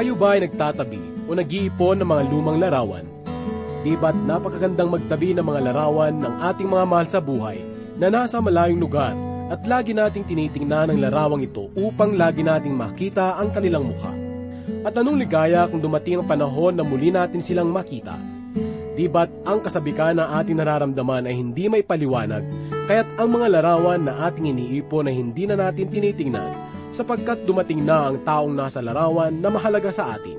Kayo ba ay nagtatabi o nag-iipon ng mga lumang larawan? Di ba't napakagandang magtabi ng mga larawan ng ating mga mahal sa buhay na nasa malayong lugar at lagi nating tinitingnan ang larawang ito upang lagi nating makita ang kanilang mukha. At anong ligaya kung dumating ang panahon na muli natin silang makita? Di ba't ang kasabikan na ating nararamdaman ay hindi may paliwanag, kaya't ang mga larawan na ating iniipon ay hindi na natin tinitingnan sapagkat dumating na ang taong nasa larawan na mahalaga sa atin.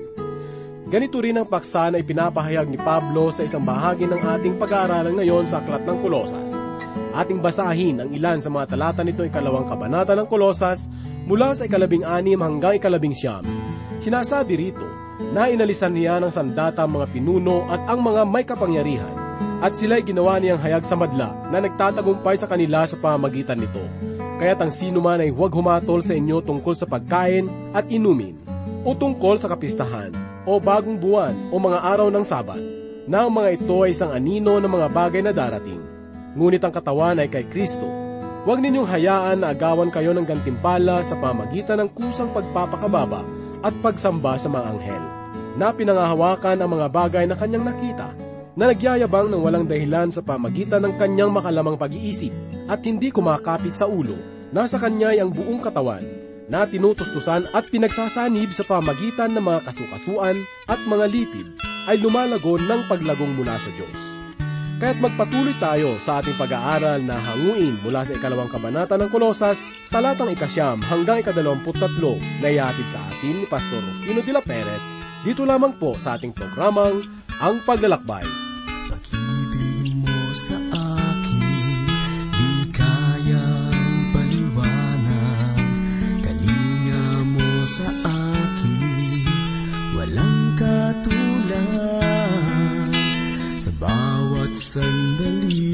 Ganito rin ang paksa na ipinapahayag ni Pablo sa isang bahagi ng ating pag-aaralan ngayon sa Aklat ng Kolosas. Ating basahin ang ilan sa mga talata nito ikalawang kabanata ng Kolosas mula sa ikalabing anim hanggang ikalabing siyam. Sinasabi rito na inalisan niya ng sandata ang mga pinuno at ang mga may kapangyarihan at sila'y ginawa niyang hayag sa madla na nagtatagumpay sa kanila sa pamamagitan nito Kaya't ang sino man ay huwag humatol sa inyo tungkol sa pagkain at inumin, o tungkol sa kapistahan, o bagong buwan, o mga araw ng sabat, na ang mga ito ay isang anino ng mga bagay na darating. Ngunit ang katawan ay kay Kristo. Huwag ninyong hayaan na agawan kayo ng gantimpala sa pamagitan ng kusang pagpapakababa at pagsamba sa mga anghel, na pinangahawakan ang mga bagay na kanyang nakita, na nagyayabang ng walang dahilan sa pamagitan ng kanyang makalamang pag-iisip at hindi kumakapit sa ulo. Nasa kanya ang buong katawan na tinutustusan at pinagsasanib sa pamagitan ng mga kasukasuan at mga litid ay lumalago ng paglagong mula sa Diyos. Kaya't magpatuloy tayo sa ating pag-aaral na hanguin mula sa ikalawang kabanata ng Kolosas, talatang ikasyam hanggang ikadalawamput tatlo na ihatid sa atin ni Pastor Rufino de la Peret, dito lamang po sa ating programang Ang Paglalakbay. Sa bawat sandali,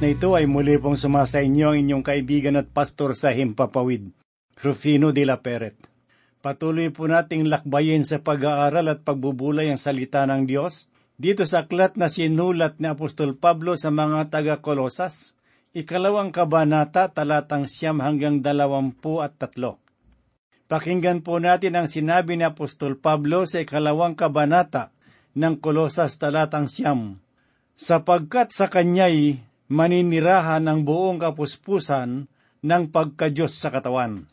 na ito ay muli pong sumasa inyo ang inyong kaibigan at pastor sa Himpapawid, Rufino de la Peret. Patuloy po nating lakbayin sa pag-aaral at pagbubulay ang salita ng Diyos dito sa aklat na sinulat ni Apostol Pablo sa mga taga-Kolosas, ikalawang kabanata talatang siyam hanggang dalawampu at tatlo. Pakinggan po natin ang sinabi ni Apostol Pablo sa ikalawang kabanata ng Kolosas talatang siyam. Sapagkat sa kanya'y maninirahan ang buong kapuspusan ng pagkadyos sa katawan.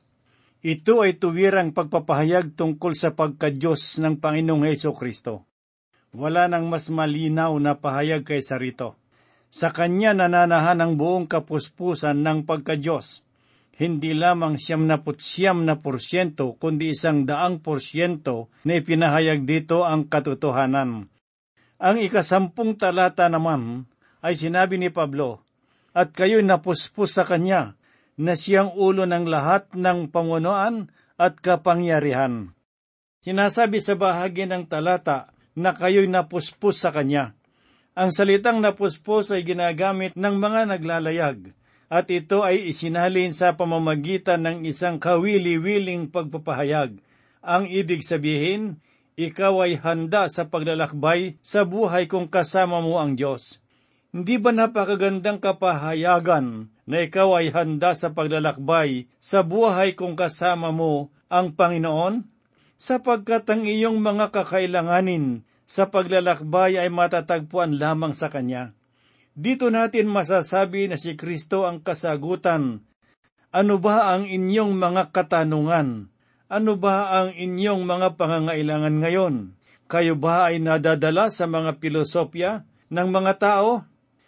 Ito ay tuwirang pagpapahayag tungkol sa pagkadyos ng Panginoong Heso Kristo. Wala nang mas malinaw na pahayag kaysa rito. Sa kanya nananahan ang buong kapuspusan ng pagkadyos. Hindi lamang siyam na siyam na porsyento, kundi isang daang porsyento na ipinahayag dito ang katotohanan. Ang ikasampung talata naman ay sinabi ni Pablo, At kayo'y napuspos sa kanya, na siyang ulo ng lahat ng pangunuan at kapangyarihan. Sinasabi sa bahagi ng talata na kayo'y napuspos sa kanya. Ang salitang napuspos ay ginagamit ng mga naglalayag at ito ay isinalin sa pamamagitan ng isang kawili-wiling pagpapahayag. Ang ibig sabihin, ikaw ay handa sa paglalakbay sa buhay kung kasama mo ang Diyos. Hindi ba napakagandang kapahayagan na ikaw ay handa sa paglalakbay sa buhay kung kasama mo ang Panginoon? Sapagkat ang iyong mga kakailanganin sa paglalakbay ay matatagpuan lamang sa Kanya. Dito natin masasabi na si Kristo ang kasagutan. Ano ba ang inyong mga katanungan? Ano ba ang inyong mga pangangailangan ngayon? Kayo ba ay nadadala sa mga pilosopya ng mga tao?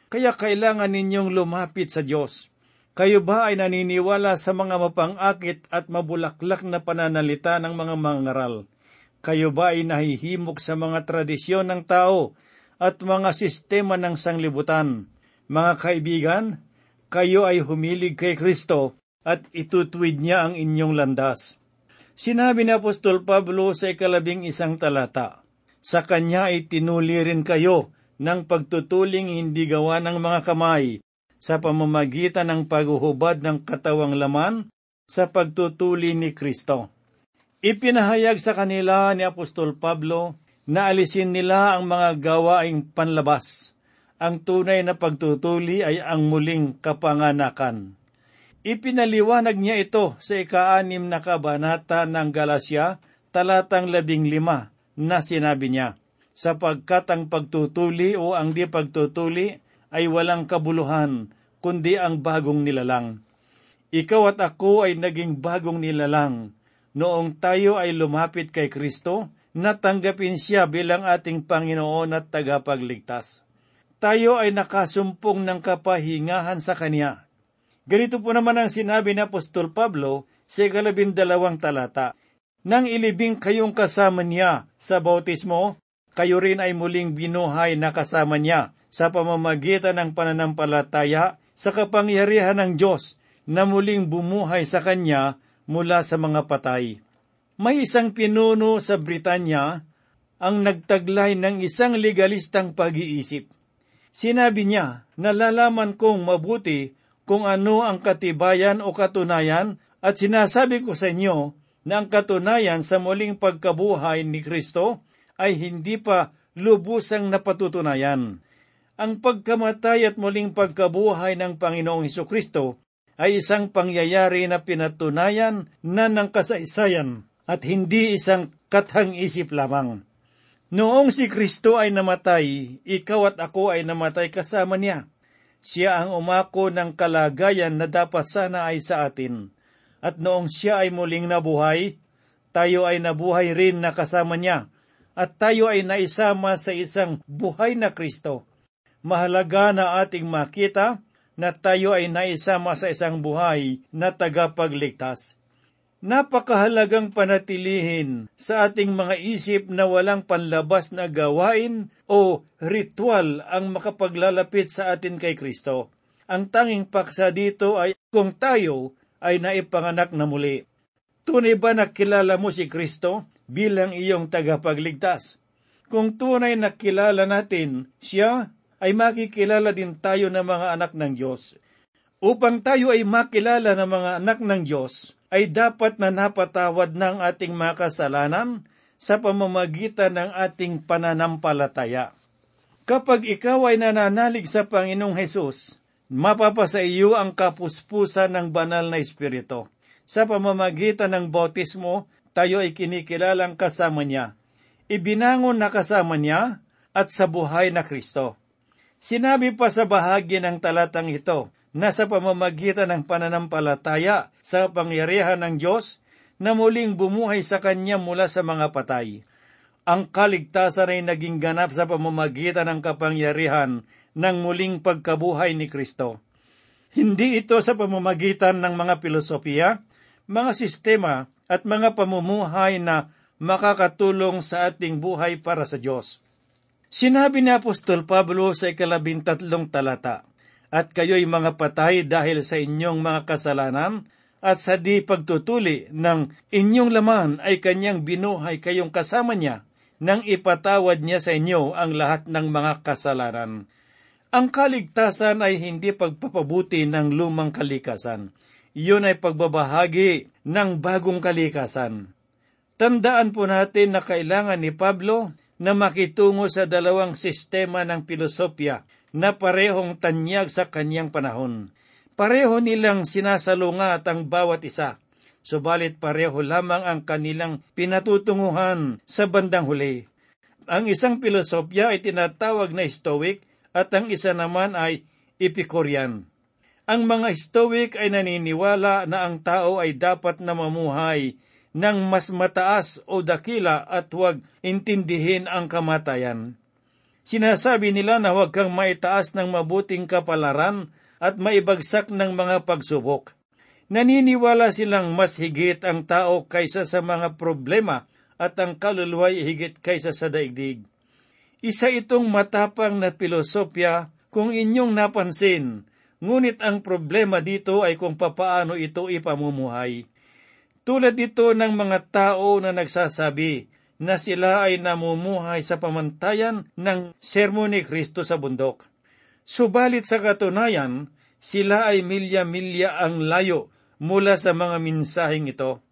Kaya kailangan ninyong lumapit sa Diyos. Kayo ba ay naniniwala sa mga mapangakit at mabulaklak na pananalita ng mga mangaral? Kayo ba ay nahihimok sa mga tradisyon ng tao at mga sistema ng sanglibutan? Mga kaibigan, kayo ay humilig kay Kristo at itutuwid niya ang inyong landas. Sinabi ni Apostol Pablo sa ikalabing isang talata, Sa kanya ay tinuli rin kayo ng pagtutuling hindi gawa ng mga kamay sa pamamagitan ng paghuhubad ng katawang laman sa pagtutuli ni Kristo. Ipinahayag sa kanila ni Apostol Pablo na alisin nila ang mga gawaing panlabas. Ang tunay na pagtutuli ay ang muling kapanganakan. Ipinaliwanag niya ito sa ikaanim na kabanata ng Galasya, talatang labing lima, na sinabi niya, sapagkat ang pagtutuli o ang di pagtutuli ay walang kabuluhan, kundi ang bagong nilalang. Ikaw at ako ay naging bagong nilalang. Noong tayo ay lumapit kay Kristo, natanggapin siya bilang ating Panginoon at tagapagligtas. Tayo ay nakasumpong ng kapahingahan sa Kanya Ganito po naman ang sinabi ni Apostol Pablo sa ikalabindalawang talata. Nang ilibing kayong kasama niya sa bautismo, kayo rin ay muling binuhay na kasama niya sa pamamagitan ng pananampalataya sa kapangyarihan ng Diyos na muling bumuhay sa Kanya mula sa mga patay. May isang pinuno sa Britanya ang nagtaglay ng isang legalistang pag-iisip. Sinabi niya, nalalaman kong mabuti kung ano ang katibayan o katunayan at sinasabi ko sa inyo na ang katunayan sa muling pagkabuhay ni Kristo ay hindi pa lubusang napatutunayan. Ang pagkamatay at muling pagkabuhay ng Panginoong Heso Kristo ay isang pangyayari na pinatunayan na ng kasaysayan at hindi isang kathang isip lamang. Noong si Kristo ay namatay, ikaw at ako ay namatay kasama niya siya ang umako ng kalagayan na dapat sana ay sa atin. At noong siya ay muling nabuhay, tayo ay nabuhay rin na kasama niya, at tayo ay naisama sa isang buhay na Kristo. Mahalaga na ating makita na tayo ay naisama sa isang buhay na tagapagligtas. Napakahalagang panatilihin sa ating mga isip na walang panlabas na gawain o ritual ang makapaglalapit sa atin kay Kristo. Ang tanging paksa dito ay kung tayo ay naipanganak na muli. Tunay ba nakilala mo si Kristo bilang iyong tagapagligtas? Kung tunay na kilala natin siya, ay makikilala din tayo ng mga anak ng Diyos. Upang tayo ay makilala ng mga anak ng Diyos, ay dapat na napatawad ng ating mga kasalanan sa pamamagitan ng ating pananampalataya. Kapag ikaw ay nananalig sa Panginoong Hesus, mapapasa iyo ang kapuspusan ng banal na Espiritu. Sa pamamagitan ng bautismo, tayo ay kinikilalang kasama niya. Ibinangon na kasama niya at sa buhay na Kristo. Sinabi pa sa bahagi ng talatang ito, na sa pamamagitan ng pananampalataya sa pangyarihan ng Diyos na muling bumuhay sa Kanya mula sa mga patay. Ang kaligtasan ay naging ganap sa pamamagitan ng kapangyarihan ng muling pagkabuhay ni Kristo. Hindi ito sa pamamagitan ng mga filosofiya, mga sistema at mga pamumuhay na makakatulong sa ating buhay para sa Diyos. Sinabi ni Apostol Pablo sa ikalabintatlong talata, At kayo'y mga patay dahil sa inyong mga kasalanan, at sa di pagtutuli ng inyong laman ay kanyang binuhay kayong kasama niya nang ipatawad niya sa inyo ang lahat ng mga kasalanan. Ang kaligtasan ay hindi pagpapabuti ng lumang kalikasan. Iyon ay pagbabahagi ng bagong kalikasan. Tandaan po natin na kailangan ni Pablo na makitungo sa dalawang sistema ng pilosopya na parehong tanyag sa kanyang panahon. Pareho nilang sinasalungat ang bawat isa, subalit pareho lamang ang kanilang pinatutunguhan sa bandang huli. Ang isang pilosopya ay tinatawag na Stoic at ang isa naman ay Epicurean. Ang mga Stoic ay naniniwala na ang tao ay dapat na mamuhay ng mas mataas o dakila at huwag intindihin ang kamatayan. Sinasabi nila na huwag kang maitaas ng mabuting kapalaran at maibagsak ng mga pagsubok. Naniniwala silang mas higit ang tao kaysa sa mga problema at ang kaluluwa higit kaysa sa daigdig. Isa itong matapang na pilosopya kung inyong napansin, ngunit ang problema dito ay kung papaano ito ipamumuhay. Tulad dito ng mga tao na nagsasabi na sila ay namumuhay sa pamantayan ng sermon ni Kristo sa bundok. Subalit sa katunayan, sila ay milya-milya ang layo mula sa mga minsaheng ito.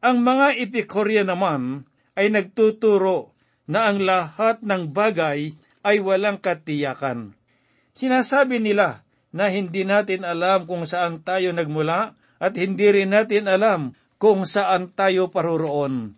Ang mga Epicorya naman ay nagtuturo na ang lahat ng bagay ay walang katiyakan. Sinasabi nila na hindi natin alam kung saan tayo nagmula at hindi rin natin alam kung saan tayo paroroon.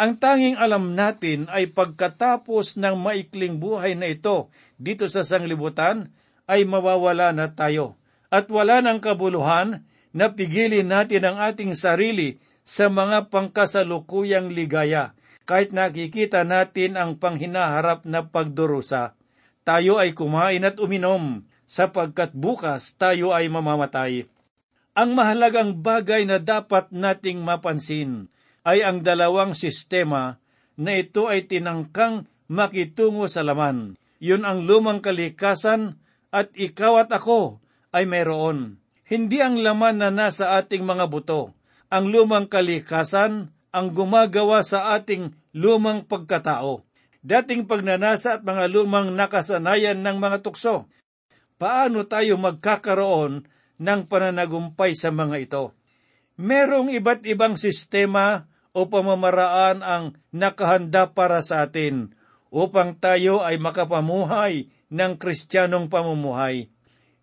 Ang tanging alam natin ay pagkatapos ng maikling buhay na ito dito sa sanglibutan, ay mawawala na tayo. At wala ng kabuluhan na pigilin natin ang ating sarili sa mga pangkasalukuyang ligaya, kahit nakikita natin ang panghinaharap na pagdurusa. Tayo ay kumain at uminom, sapagkat bukas tayo ay mamamatay. Ang mahalagang bagay na dapat nating mapansin ay ang dalawang sistema na ito ay tinangkang makitungo sa laman. Yun ang lumang kalikasan at ikaw at ako ay mayroon. Hindi ang laman na nasa ating mga buto. Ang lumang kalikasan ang gumagawa sa ating lumang pagkatao. Dating pagnanasa at mga lumang nakasanayan ng mga tukso. Paano tayo magkakaroon ng pananagumpay sa mga ito? Merong iba't ibang sistema o pamamaraan ang nakahanda para sa atin upang tayo ay makapamuhay ng kristyanong pamumuhay.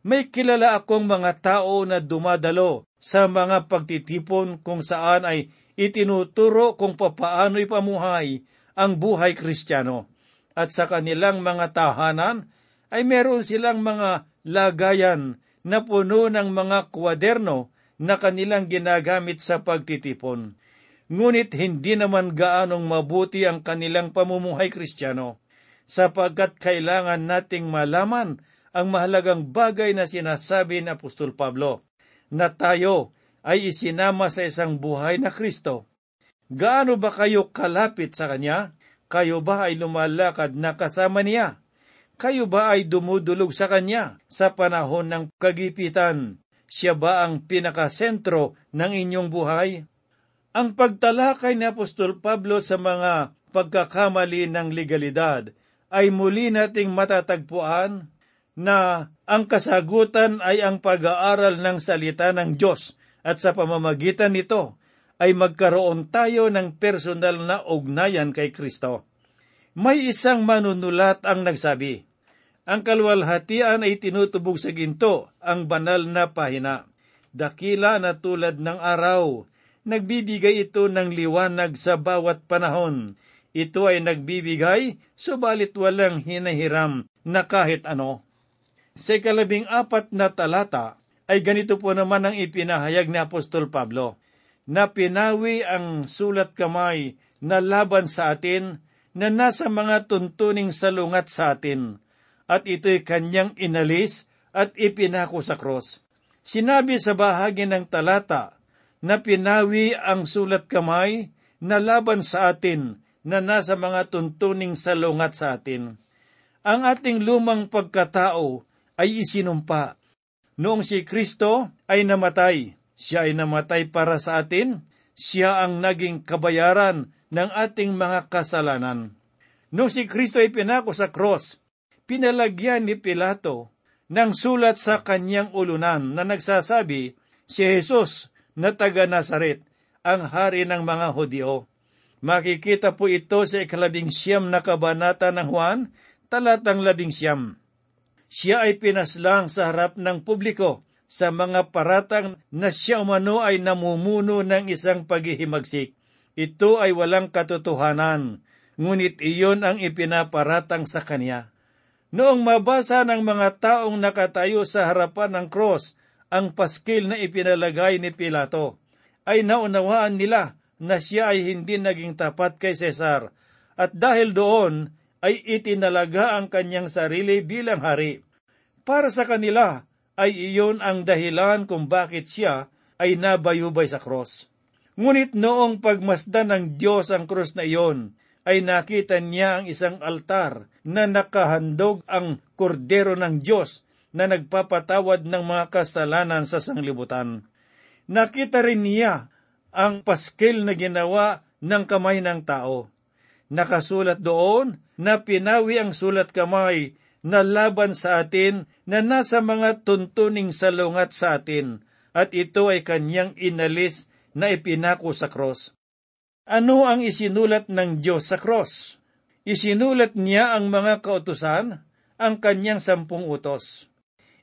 May kilala akong mga tao na dumadalo sa mga pagtitipon kung saan ay itinuturo kung papaano ipamuhay ang buhay kristyano. At sa kanilang mga tahanan ay meron silang mga lagayan na puno ng mga kwaderno na kanilang ginagamit sa pagtitipon ngunit hindi naman gaanong mabuti ang kanilang pamumuhay kristyano, sapagkat kailangan nating malaman ang mahalagang bagay na sinasabi ni Apostol Pablo, na tayo ay isinama sa isang buhay na Kristo. Gaano ba kayo kalapit sa Kanya? Kayo ba ay lumalakad na kasama niya? Kayo ba ay dumudulog sa Kanya sa panahon ng kagipitan? Siya ba ang pinakasentro ng inyong buhay? Ang pagtalakay ni Apostol Pablo sa mga pagkakamali ng legalidad ay muli nating matatagpuan na ang kasagutan ay ang pag-aaral ng salita ng Diyos at sa pamamagitan nito ay magkaroon tayo ng personal na ugnayan kay Kristo. May isang manunulat ang nagsabi, ang kalwalhatian ay tinutubog sa ginto ang banal na pahina. Dakila na tulad ng araw, Nagbibigay ito ng liwanag sa bawat panahon. Ito ay nagbibigay, subalit walang hinahiram na kahit ano. Sa ikalabing apat na talata, ay ganito po naman ang ipinahayag ni Apostol Pablo, na pinawi ang sulat kamay na laban sa atin na nasa mga tuntuning salungat sa atin, at ito'y kanyang inalis at ipinako sa cross. Sinabi sa bahagi ng talata na pinawi ang sulat kamay na laban sa atin na nasa mga tuntuning salungat sa atin. Ang ating lumang pagkatao ay isinumpa. Noong si Kristo ay namatay, siya ay namatay para sa atin, siya ang naging kabayaran ng ating mga kasalanan. Noong si Kristo ay pinako sa cross, pinalagyan ni Pilato ng sulat sa kanyang ulunan na nagsasabi, si Jesus na taga Nazaret, ang hari ng mga Hudyo. Makikita po ito sa ikalabing siyam na kabanata ng Juan, talatang labing siyam. Siya ay pinaslang sa harap ng publiko sa mga paratang na siya umano ay namumuno ng isang paghihimagsik. Ito ay walang katotohanan, ngunit iyon ang ipinaparatang sa kanya. Noong mabasa ng mga taong nakatayo sa harapan ng cross ang paskil na ipinalagay ni Pilato, ay naunawaan nila na siya ay hindi naging tapat kay Cesar, at dahil doon ay itinalaga ang kanyang sarili bilang hari. Para sa kanila ay iyon ang dahilan kung bakit siya ay nabayubay sa cross. Ngunit noong pagmasdan ng Diyos ang krus na iyon, ay nakita niya ang isang altar na nakahandog ang kordero ng Diyos na nagpapatawad ng mga kasalanan sa sanglibutan. Nakita rin niya ang paskil na ginawa ng kamay ng tao. Nakasulat doon na pinawi ang sulat kamay na laban sa atin na nasa mga tuntuning salungat sa atin, at ito ay kanyang inalis na ipinako sa cross. Ano ang isinulat ng Diyos sa cross? Isinulat niya ang mga kautusan, ang kanyang sampung utos.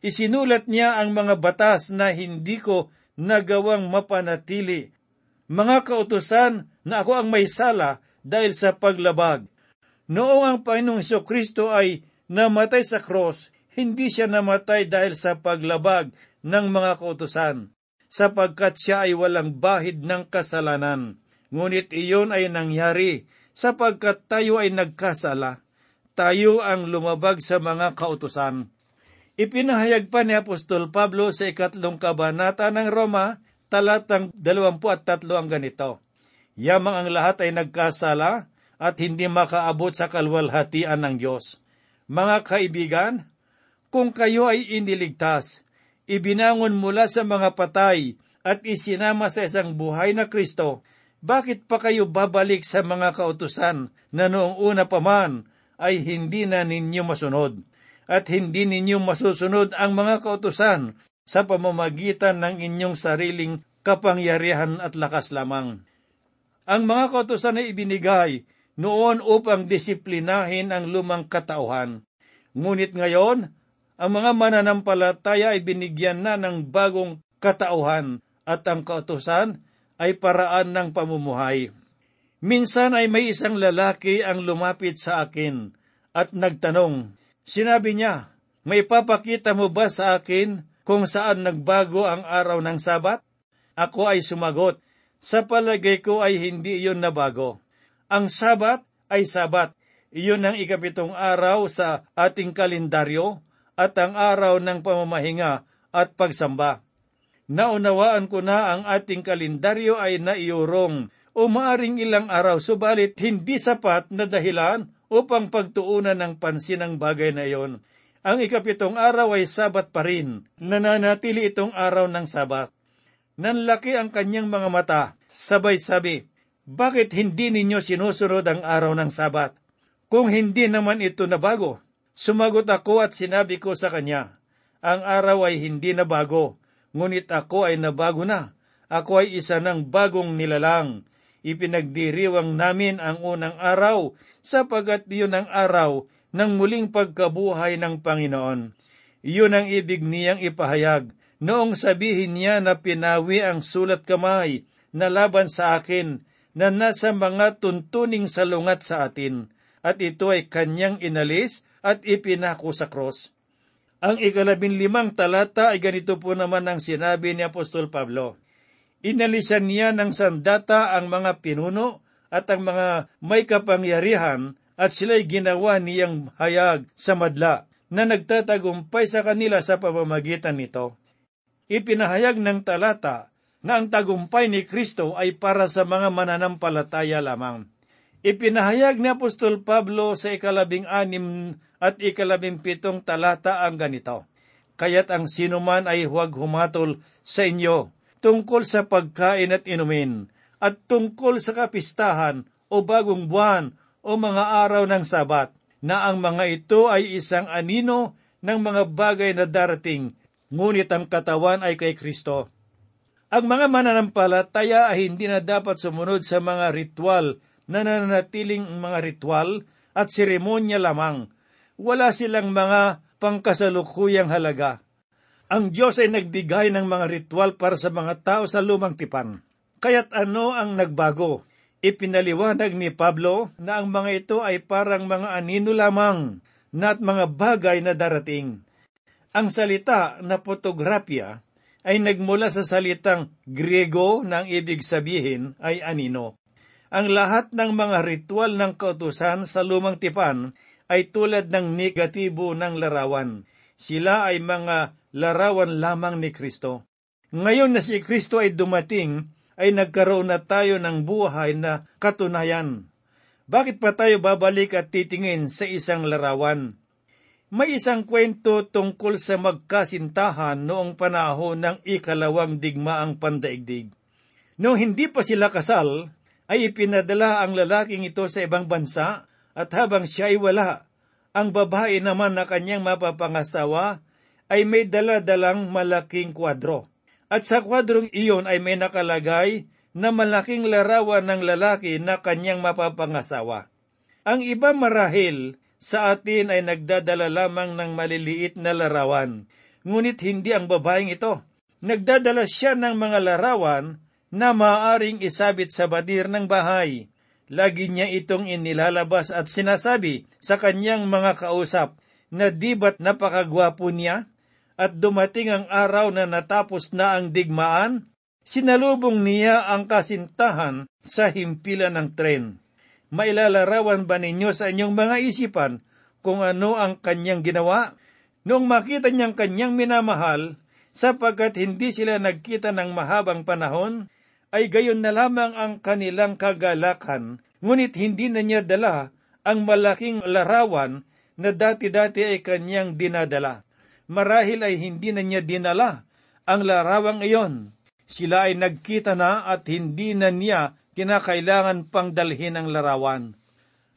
Isinulat niya ang mga batas na hindi ko nagawang mapanatili. Mga kautusan na ako ang may sala dahil sa paglabag. Noong ang Panginoong Kristo ay namatay sa cross, hindi siya namatay dahil sa paglabag ng mga kautusan, sapagkat siya ay walang bahid ng kasalanan. Ngunit iyon ay nangyari sapagkat tayo ay nagkasala. Tayo ang lumabag sa mga kautusan. Ipinahayag pa ni Apostol Pablo sa ikatlong kabanata ng Roma, talatang 23 ang ganito. Yamang ang lahat ay nagkasala at hindi makaabot sa kalwalhatian ng Diyos. Mga kaibigan, kung kayo ay iniligtas, ibinangon mula sa mga patay at isinama sa isang buhay na Kristo, bakit pa kayo babalik sa mga kautusan na noong una pa man ay hindi na ninyo masunod? At hindi ninyo masusunod ang mga kautusan sa pamamagitan ng inyong sariling kapangyarihan at lakas lamang. Ang mga kautusan ay ibinigay noon upang disiplinahin ang lumang katauhan. Ngunit ngayon, ang mga mananampalataya ay binigyan na ng bagong katauhan at ang kautusan ay paraan ng pamumuhay. Minsan ay may isang lalaki ang lumapit sa akin at nagtanong. Sinabi niya, may papakita mo ba sa akin kung saan nagbago ang araw ng Sabat? Ako ay sumagot, sa palagay ko ay hindi iyon nabago. Ang Sabat ay Sabat. Iyon ang ikapitong araw sa ating kalendaryo at ang araw ng pamamahinga at pagsamba naunawaan ko na ang ating kalendaryo ay naiurong o maaring ilang araw subalit hindi sapat na dahilan upang pagtuunan ng pansin ang bagay na iyon. Ang ikapitong araw ay sabat pa rin, nananatili itong araw ng sabat. Nanlaki ang kanyang mga mata, sabay sabi, Bakit hindi ninyo sinusunod ang araw ng sabat? Kung hindi naman ito na bago, sumagot ako at sinabi ko sa kanya, Ang araw ay hindi na bago, ngunit ako ay nabago na. Ako ay isa ng bagong nilalang. Ipinagdiriwang namin ang unang araw sapagat iyon ang araw ng muling pagkabuhay ng Panginoon. Iyon ang ibig niyang ipahayag noong sabihin niya na pinawi ang sulat kamay na laban sa akin na nasa mga tuntuning salungat sa atin, at ito ay kanyang inalis at ipinako sa cross. Ang ikalabing limang talata ay ganito po naman ang sinabi ni Apostol Pablo. Inalisan niya ng sandata ang mga pinuno at ang mga may kapangyarihan at sila'y ginawa niyang hayag sa madla na nagtatagumpay sa kanila sa pamamagitan nito. Ipinahayag ng talata na ang tagumpay ni Kristo ay para sa mga mananampalataya lamang. Ipinahayag ni Apostol Pablo sa ikalabing anim at ikalabing pitong talata ang ganito. Kaya't ang sinuman ay huwag humatol sa inyo tungkol sa pagkain at inumin, at tungkol sa kapistahan o bagong buwan o mga araw ng sabat, na ang mga ito ay isang anino ng mga bagay na darating, ngunit ang katawan ay kay Kristo. Ang mga mananampalataya ay hindi na dapat sumunod sa mga ritual nananatiling mga ritual at seremonya lamang. Wala silang mga pangkasalukuyang halaga. Ang Diyos ay nagbigay ng mga ritual para sa mga tao sa lumang tipan. Kaya't ano ang nagbago? Ipinaliwanag ni Pablo na ang mga ito ay parang mga anino lamang na mga bagay na darating. Ang salita na fotografya ay nagmula sa salitang Griego na ang ibig sabihin ay anino. Ang lahat ng mga ritual ng kautusan sa lumang tipan ay tulad ng negatibo ng larawan. Sila ay mga larawan lamang ni Kristo. Ngayon na si Kristo ay dumating, ay nagkaroon na tayo ng buhay na katunayan. Bakit pa tayo babalik at titingin sa isang larawan? May isang kwento tungkol sa magkasintahan noong panahon ng ikalawang digmaang pandaigdig. Noong hindi pa sila kasal, ay ipinadala ang lalaking ito sa ibang bansa at habang siya ay wala, ang babae naman na kanyang mapapangasawa ay may daladalang malaking kwadro. At sa kwadrong iyon ay may nakalagay na malaking larawan ng lalaki na kanyang mapapangasawa. Ang iba marahil sa atin ay nagdadala lamang ng maliliit na larawan, ngunit hindi ang babaeng ito. Nagdadala siya ng mga larawan na maaaring isabit sa badir ng bahay. Lagi niya itong inilalabas at sinasabi sa kanyang mga kausap na di ba't napakagwapo niya? At dumating ang araw na natapos na ang digmaan, sinalubong niya ang kasintahan sa himpilan ng tren. Mailalarawan ba ninyo sa inyong mga isipan kung ano ang kanyang ginawa? Noong makita niyang kanyang minamahal, sapagkat hindi sila nagkita ng mahabang panahon, ay gayon na lamang ang kanilang kagalakan, ngunit hindi na niya dala ang malaking larawan na dati-dati ay kanyang dinadala marahil ay hindi na niya dinala ang larawang iyon. Sila ay nagkita na at hindi na niya kinakailangan pang dalhin ang larawan.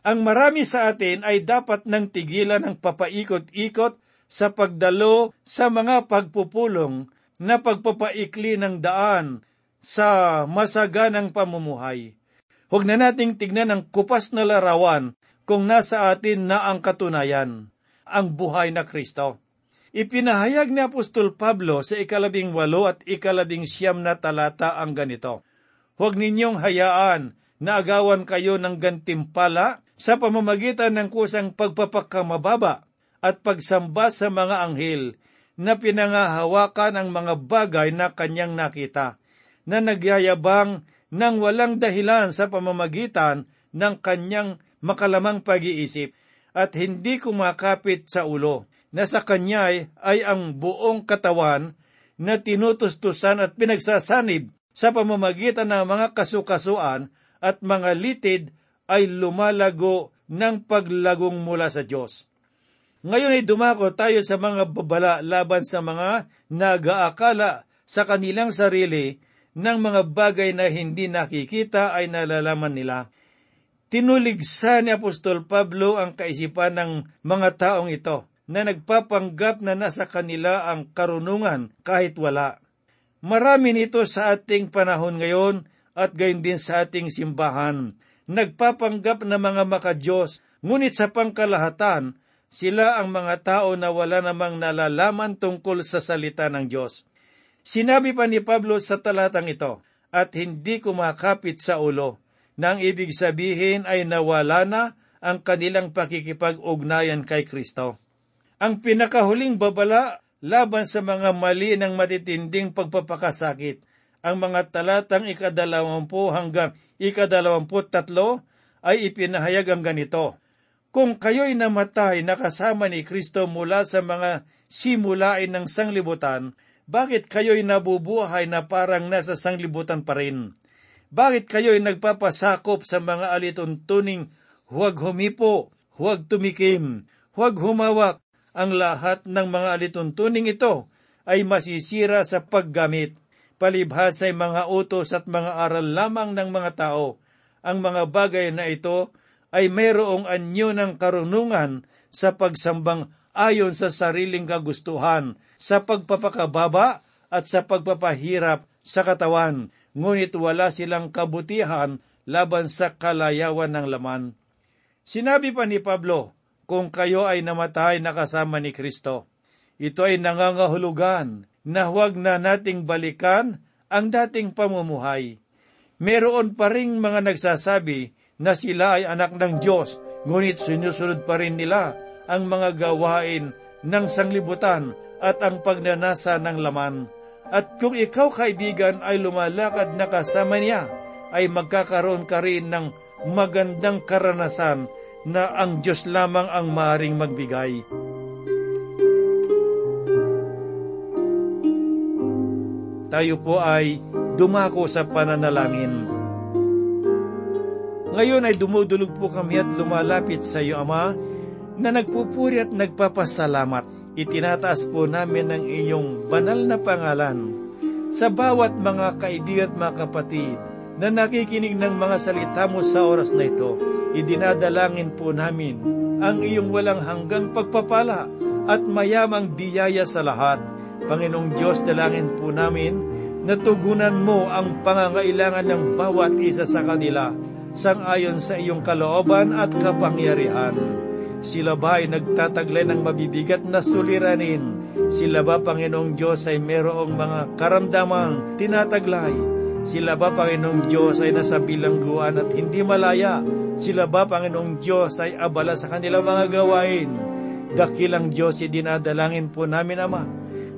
Ang marami sa atin ay dapat nang tigilan ang papaikot-ikot sa pagdalo sa mga pagpupulong na pagpapaikli ng daan sa masaganang pamumuhay. Huwag na nating tignan ang kupas na larawan kung nasa atin na ang katunayan, ang buhay na Kristo. Ipinahayag ni Apostol Pablo sa ikalabing walo at ikalabing siyam na talata ang ganito, Huwag ninyong hayaan na agawan kayo ng gantimpala sa pamamagitan ng kusang pagpapakamababa at pagsamba sa mga anghel na pinangahawakan ang mga bagay na kanyang nakita, na nagyayabang ng walang dahilan sa pamamagitan ng kanyang makalamang pag-iisip at hindi kumakapit sa ulo na sa kanya ay ang buong katawan na tinutustusan at pinagsasanib sa pamamagitan ng mga kasukasuan at mga litid ay lumalago ng paglagong mula sa Diyos. Ngayon ay dumako tayo sa mga babala laban sa mga nagaakala sa kanilang sarili ng mga bagay na hindi nakikita ay nalalaman nila. Tinuligsa ni Apostol Pablo ang kaisipan ng mga taong ito na nagpapanggap na nasa kanila ang karunungan kahit wala. Marami nito sa ating panahon ngayon at gayon din sa ating simbahan. Nagpapanggap na mga makadiyos, ngunit sa pangkalahatan, sila ang mga tao na wala namang nalalaman tungkol sa salita ng Diyos. Sinabi pa ni Pablo sa talatang ito, at hindi kumakapit sa ulo, nang ibig sabihin ay nawala na ang kanilang pakikipag-ugnayan kay Kristo. Ang pinakahuling babala laban sa mga mali ng matitinding pagpapakasakit. Ang mga talatang ikadalawampu hanggang ikadalawamput tatlo ay ipinahayag ang ganito. Kung kayo'y namatay na kasama ni Kristo mula sa mga simulain ng sanglibutan, bakit kayo'y nabubuhay na parang nasa sanglibutan pa rin? Bakit kayo'y nagpapasakop sa mga alituntuning huwag humipo, huwag tumikim, huwag humawak? Ang lahat ng mga alituntuning ito ay masisira sa paggamit. Palibhas ay mga utos at mga aral lamang ng mga tao. Ang mga bagay na ito ay mayroong anyo ng karunungan sa pagsambang ayon sa sariling kagustuhan, sa pagpapakababa at sa pagpapahirap sa katawan, ngunit wala silang kabutihan laban sa kalayawan ng laman. Sinabi pa ni Pablo, kung kayo ay namatay na kasama ni Kristo. Ito ay nangangahulugan na huwag na nating balikan ang dating pamumuhay. Meron pa ring mga nagsasabi na sila ay anak ng Diyos, ngunit sinusunod pa rin nila ang mga gawain ng sanglibutan at ang pagnanasa ng laman. At kung ikaw kaibigan ay lumalakad na kasama niya, ay magkakaroon ka rin ng magandang karanasan na ang Diyos lamang ang maring magbigay. Tayo po ay dumako sa pananalangin. Ngayon ay dumudulog po kami at lumalapit sa iyo, Ama, na nagpupuri at nagpapasalamat. Itinataas po namin ang iyong banal na pangalan sa bawat mga kaibigan at mga kapatid na nakikinig ng mga salita mo sa oras na ito, idinadalangin po namin ang iyong walang hanggang pagpapala at mayamang biyaya sa lahat. Panginoong Diyos, dalangin po namin na tugunan mo ang pangangailangan ng bawat isa sa kanila sangayon sa iyong kalooban at kapangyarihan. Sila ba ay nagtataglay ng mabibigat na suliranin? Sila ba, Panginoong Diyos, ay merong mga karamdamang tinataglay? Sila ba, Panginoong Diyos, ay nasa bilangguan at hindi malaya? Sila ba, Panginoong Diyos, ay abala sa kanilang mga gawain? Dakilang Diyos, idinadalangin po namin, Ama,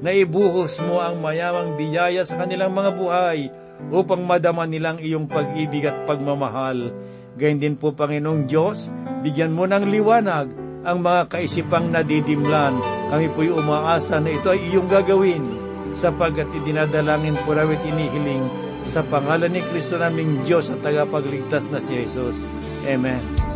na ibuhos mo ang mayamang biyaya sa kanilang mga buhay upang madama nilang iyong pag-ibig at pagmamahal. Gayun din po, Panginoong Diyos, bigyan mo ng liwanag ang mga kaisipang nadidimlan. Kami po'y umaasa na ito ay iyong gagawin sapagkat idinadalangin po rawit inihiling sa pangalan ni Kristo naming Diyos at tagapagligtas na si Jesus. Amen.